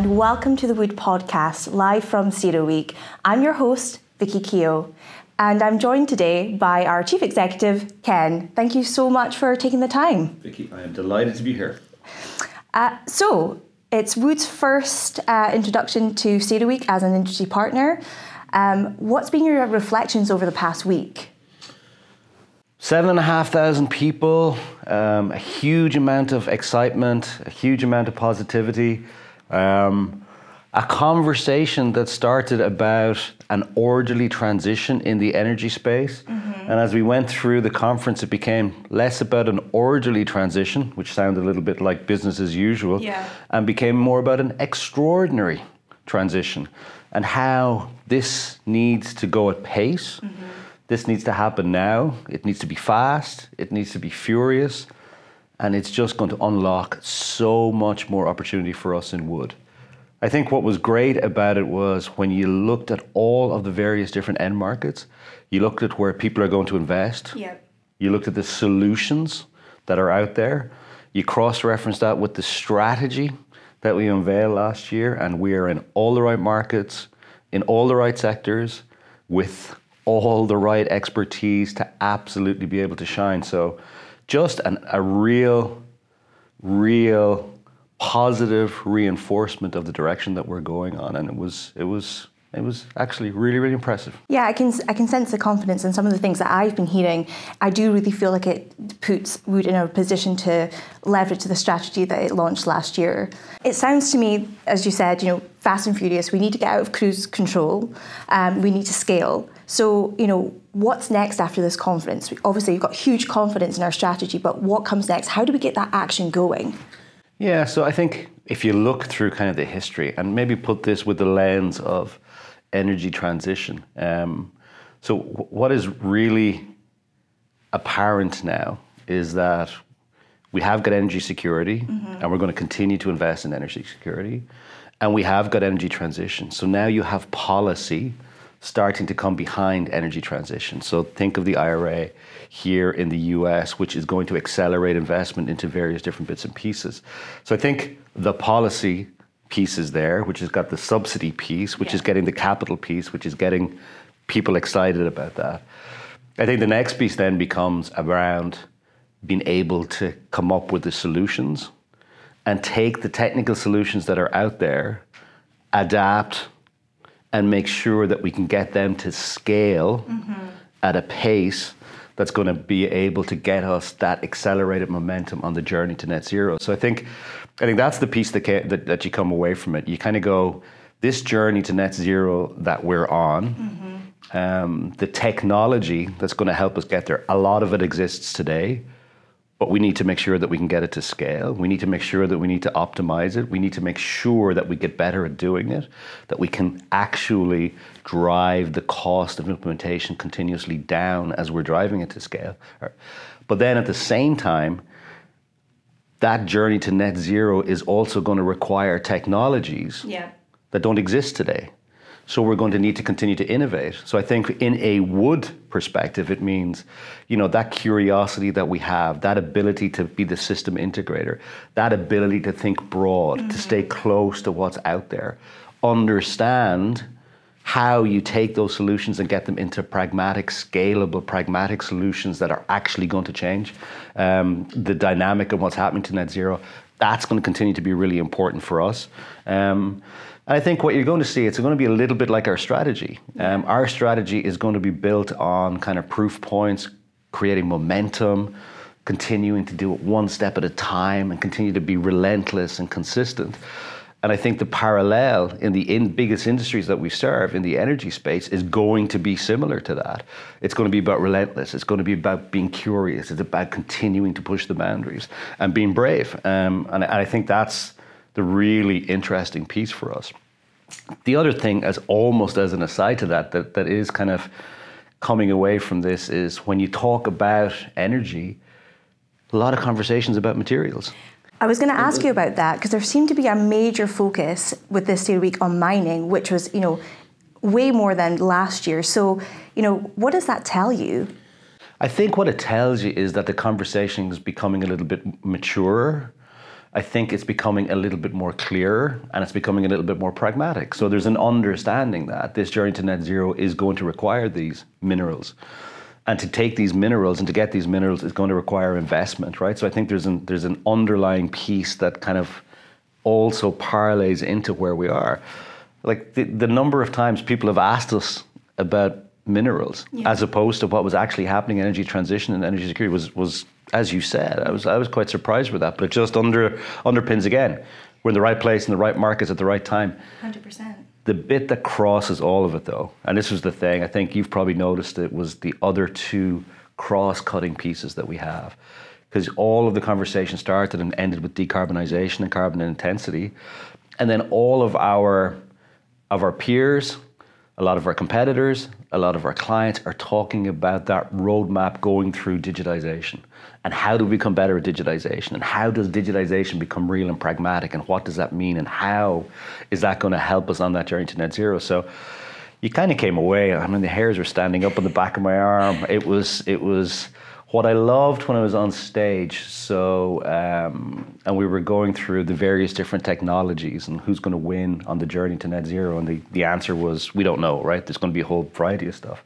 and welcome to the Wood Podcast, live from CERAWeek. I'm your host, Vicky Keogh, and I'm joined today by our Chief Executive, Ken. Thank you so much for taking the time. Vicky, I am delighted to be here. Uh, so, it's Wood's first uh, introduction to CERAWeek as an industry partner. Um, what's been your reflections over the past week? Seven and a half thousand people, um, a huge amount of excitement, a huge amount of positivity, um, a conversation that started about an orderly transition in the energy space. Mm-hmm. And as we went through the conference, it became less about an orderly transition, which sounded a little bit like business as usual, yeah. and became more about an extraordinary transition and how this needs to go at pace. Mm-hmm this needs to happen now. It needs to be fast. It needs to be furious. And it's just going to unlock so much more opportunity for us in wood. I think what was great about it was when you looked at all of the various different end markets, you looked at where people are going to invest. Yep. You looked at the solutions that are out there. You cross referenced that with the strategy that we unveiled last year, and we are in all the right markets, in all the right sectors, with all the right expertise to absolutely be able to shine. So, just an, a real, real positive reinforcement of the direction that we're going on, and it was it was it was actually really really impressive. Yeah i can i can sense the confidence in some of the things that i've been hearing. I do really feel like it puts wood in a position to leverage the strategy that it launched last year. It sounds to me as you said you know fast and furious. We need to get out of cruise control. Um, we need to scale. So, you know, what's next after this conference? Obviously, you've got huge confidence in our strategy, but what comes next? How do we get that action going? Yeah, so I think if you look through kind of the history and maybe put this with the lens of energy transition, um, so w- what is really apparent now is that we have got energy security mm-hmm. and we're going to continue to invest in energy security and we have got energy transition. So now you have policy starting to come behind energy transition. So think of the IRA here in the US, which is going to accelerate investment into various different bits and pieces. So I think the policy piece is there, which has got the subsidy piece, which yeah. is getting the capital piece, which is getting people excited about that. I think the next piece then becomes around being able to come up with the solutions and take the technical solutions that are out there, adapt and make sure that we can get them to scale mm-hmm. at a pace that's going to be able to get us that accelerated momentum on the journey to net zero. So I think I think that's the piece that that, that you come away from it. You kind of go this journey to net zero that we're on. Mm-hmm. Um, the technology that's going to help us get there. A lot of it exists today but we need to make sure that we can get it to scale. We need to make sure that we need to optimize it. We need to make sure that we get better at doing it, that we can actually drive the cost of implementation continuously down as we're driving it to scale. But then at the same time, that journey to net zero is also going to require technologies yeah. that don't exist today. So we're going to need to continue to innovate. So I think in a wood perspective, it means, you know, that curiosity that we have, that ability to be the system integrator, that ability to think broad, mm-hmm. to stay close to what's out there, understand how you take those solutions and get them into pragmatic, scalable, pragmatic solutions that are actually going to change um, the dynamic of what's happening to net zero. That's going to continue to be really important for us. Um, and I think what you're going to see, it's going to be a little bit like our strategy. Um, our strategy is going to be built on kind of proof points, creating momentum, continuing to do it one step at a time, and continue to be relentless and consistent. And I think the parallel in the in biggest industries that we serve in the energy space is going to be similar to that. It's going to be about relentless. It's going to be about being curious. It's about continuing to push the boundaries and being brave. Um, and, and I think that's the really interesting piece for us. The other thing, as almost as an aside to that, that, that is kind of coming away from this is when you talk about energy, a lot of conversations about materials. I was going to ask you about that because there seemed to be a major focus with this day week on mining, which was, you know, way more than last year. So, you know, what does that tell you? I think what it tells you is that the conversation is becoming a little bit maturer I think it's becoming a little bit more clear and it's becoming a little bit more pragmatic. So there's an understanding that this journey to net zero is going to require these minerals. And to take these minerals and to get these minerals is going to require investment, right? So I think there's an there's an underlying piece that kind of also parlays into where we are. Like the, the number of times people have asked us about minerals yeah. as opposed to what was actually happening in energy transition and energy security was was as you said I was I was quite surprised with that but it just under underpins again. We're in the right place in the right markets at the right time. 100% the bit that crosses all of it though and this was the thing I think you've probably noticed it was the other two cross-cutting pieces that we have. Because all of the conversation started and ended with decarbonization and carbon intensity and then all of our of our peers a lot of our competitors, a lot of our clients are talking about that roadmap going through digitization. And how do we become better at digitization? And how does digitization become real and pragmatic? And what does that mean? And how is that going to help us on that journey to net zero? So you kind of came away. I mean, the hairs were standing up on the back of my arm. It was, it was, what I loved when I was on stage, so um, and we were going through the various different technologies and who's going to win on the journey to net zero, and the, the answer was we don't know, right? There's going to be a whole variety of stuff.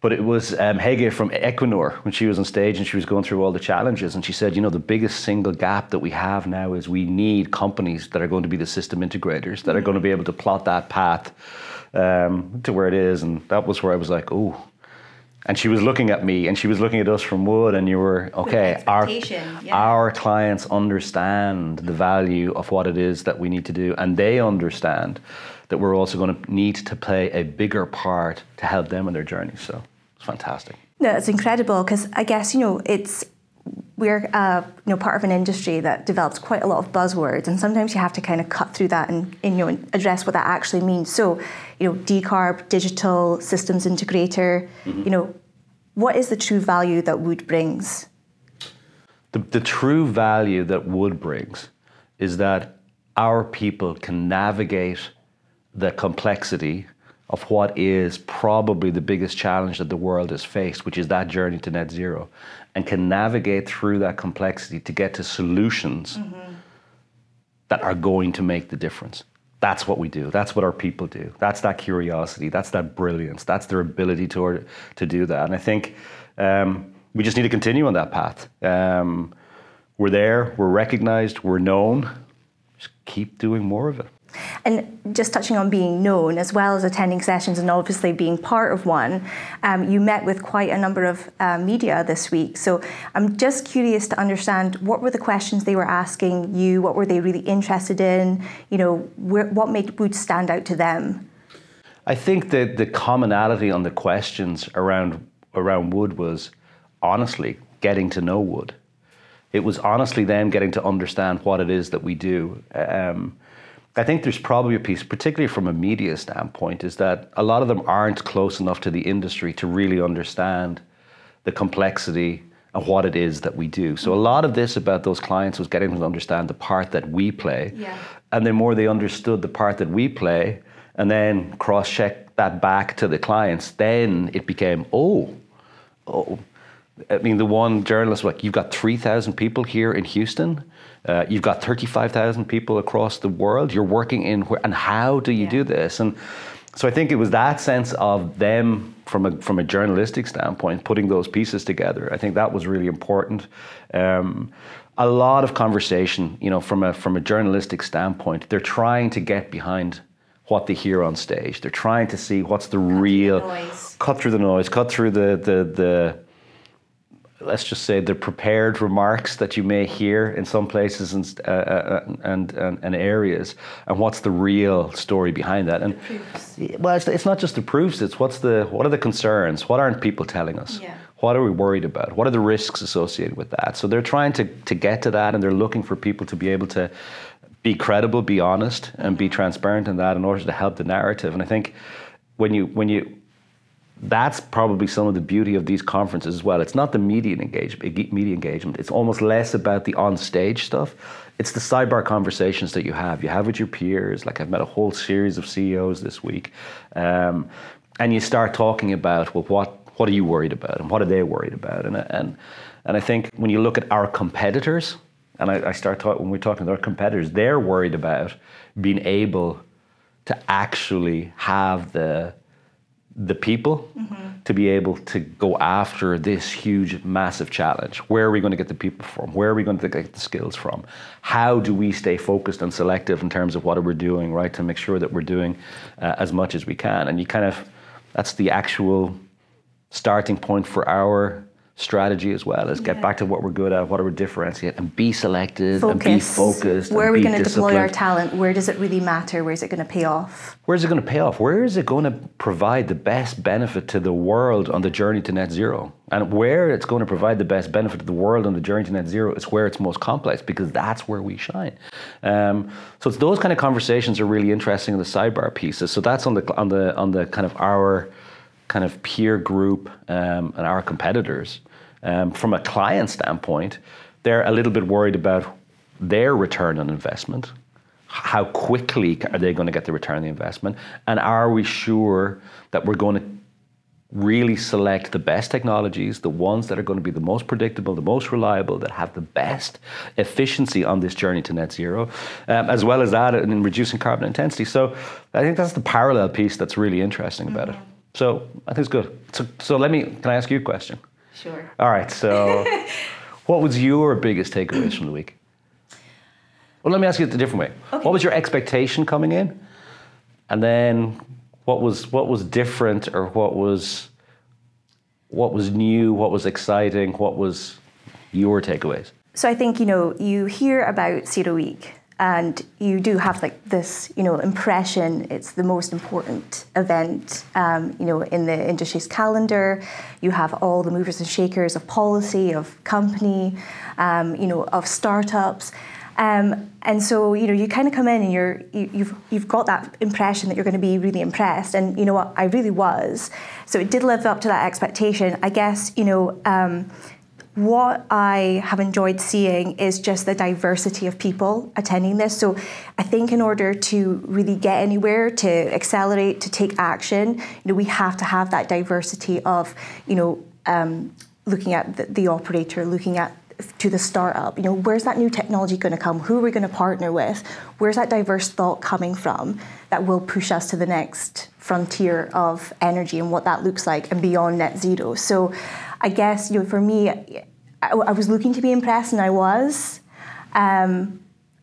But it was um, Hege from Equinor when she was on stage and she was going through all the challenges, and she said, you know, the biggest single gap that we have now is we need companies that are going to be the system integrators that are going to be able to plot that path um, to where it is, and that was where I was like, oh and she was looking at me and she was looking at us from wood and you were okay our yeah. our clients understand the value of what it is that we need to do and they understand that we're also going to need to play a bigger part to help them in their journey so it's fantastic no it's incredible because i guess you know it's we're uh, you know part of an industry that develops quite a lot of buzzwords, and sometimes you have to kind of cut through that and, and you know address what that actually means. So, you know, decarb, digital systems integrator. Mm-hmm. You know, what is the true value that wood brings? The, the true value that wood brings is that our people can navigate the complexity of what is probably the biggest challenge that the world has faced, which is that journey to net zero, and can navigate through that complexity to get to solutions mm-hmm. that are going to make the difference. That's what we do. That's what our people do. That's that curiosity. That's that brilliance. That's their ability to, to do that. And I think um, we just need to continue on that path. Um, we're there, we're recognized, we're known. Just keep doing more of it. And just touching on being known, as well as attending sessions and obviously being part of one, um, you met with quite a number of uh, media this week. So I'm just curious to understand what were the questions they were asking you, what were they really interested in, you know, where, what made Wood stand out to them? I think that the commonality on the questions around around Wood was honestly getting to know Wood. It was honestly them getting to understand what it is that we do. Um, I think there's probably a piece, particularly from a media standpoint, is that a lot of them aren't close enough to the industry to really understand the complexity of what it is that we do. So a lot of this about those clients was getting them to understand the part that we play. Yeah. And the more they understood the part that we play, and then cross check that back to the clients, then it became, oh, oh. I mean, the one journalist, like, you've got 3,000 people here in Houston uh, you've got 35,000 people across the world. You're working in where, and how do you yeah. do this? And so I think it was that sense of them from a from a journalistic standpoint, putting those pieces together. I think that was really important. Um, a lot of conversation, you know, from a from a journalistic standpoint, they're trying to get behind what they hear on stage. They're trying to see what's the cut real through the cut through the noise, cut through the the the let's just say the prepared remarks that you may hear in some places and uh, uh, and, and, and areas, and what's the real story behind that? And well, it's, it's, not just the proofs; it's what's the what are the concerns? What aren't people telling us? Yeah. What are we worried about? What are the risks associated with that? So they're trying to to get to that, and they're looking for people to be able to be credible, be honest, and be mm-hmm. transparent in that in order to help the narrative. And I think when you when you that's probably some of the beauty of these conferences as well. It's not the media engagement, media engagement. It's almost less about the on-stage stuff. It's the sidebar conversations that you have. You have with your peers. Like I've met a whole series of CEOs this week, um, and you start talking about well, what what are you worried about, and what are they worried about, and and and I think when you look at our competitors, and I, I start talking when we're talking to our competitors, they're worried about being able to actually have the the people mm-hmm. to be able to go after this huge, massive challenge. Where are we going to get the people from? Where are we going to get the skills from? How do we stay focused and selective in terms of what we're doing, right, to make sure that we're doing uh, as much as we can? And you kind of, that's the actual starting point for our strategy as well is get back to what we're good at, what are we differentiate, and be selective Focus. and be focused. Where are we going to deploy our talent? Where does it really matter? Where is it going to pay off? Where is it going to pay off? Where is it going to provide the best benefit to the world on the journey to net zero? And where it's going to provide the best benefit to the world on the journey to net zero is where it's most complex because that's where we shine. Um, so it's those kind of conversations are really interesting in the sidebar pieces. So that's on the on the on the kind of our kind of peer group um, and our competitors. Um, from a client standpoint, they're a little bit worried about their return on investment. How quickly are they going to get the return on the investment? And are we sure that we're going to really select the best technologies, the ones that are going to be the most predictable, the most reliable, that have the best efficiency on this journey to net zero, um, as well as that in reducing carbon intensity. So I think that's the parallel piece that's really interesting about mm-hmm. it. So I think it's good. So, so let me, can I ask you a question? Sure. All right. So, what was your biggest takeaways from the week? Well, let me ask you it a different way. Okay. What was your expectation coming in, and then what was what was different, or what was what was new, what was exciting, what was your takeaways? So I think you know you hear about CERAWeek and you do have like this you know impression. It's the most important event um, you know in the industry's calendar. You have all the movers and shakers of policy of company um, you know of startups. Um, and so you know you kind of come in and you're you, you've you've got that impression that you're going to be really impressed. And you know what? I really was. So it did live up to that expectation. I guess you know um, what I have enjoyed seeing is just the diversity of people attending this. So I think in order to really get anywhere, to accelerate, to take action, you know, we have to have that diversity of, you know, um, looking at the, the operator, looking at to the startup. You know, where's that new technology going to come? Who are we going to partner with? Where's that diverse thought coming from that will push us to the next frontier of energy and what that looks like and beyond net zero? So I guess you know, for me, I, I was looking to be impressed, and I was. Um,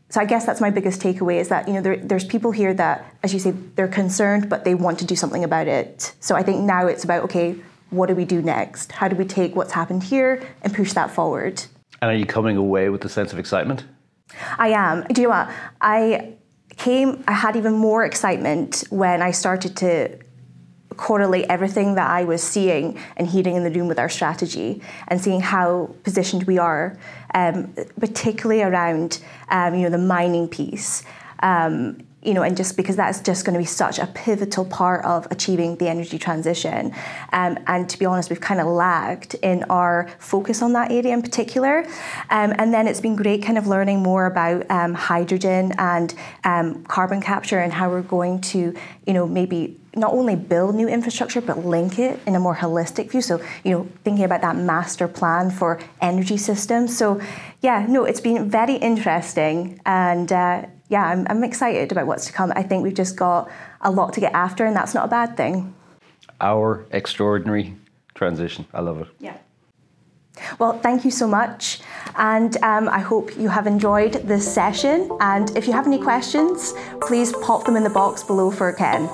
so I guess that's my biggest takeaway is that you know there, there's people here that, as you say, they're concerned, but they want to do something about it. So I think now it's about okay, what do we do next? How do we take what's happened here and push that forward? And are you coming away with a sense of excitement? I am. Do you know what? I came. I had even more excitement when I started to correlate everything that I was seeing and hearing in the room with our strategy and seeing how positioned we are, um, particularly around um, you know the mining piece. Um, you know, and just because that's just going to be such a pivotal part of achieving the energy transition. Um, and to be honest, we've kind of lagged in our focus on that area in particular. Um, and then it's been great kind of learning more about um, hydrogen and um, carbon capture and how we're going to, you know, maybe not only build new infrastructure but link it in a more holistic view so you know thinking about that master plan for energy systems so yeah no it's been very interesting and uh, yeah I'm, I'm excited about what's to come i think we've just got a lot to get after and that's not a bad thing our extraordinary transition i love it yeah well, thank you so much. And um, I hope you have enjoyed this session. And if you have any questions, please pop them in the box below for Ken.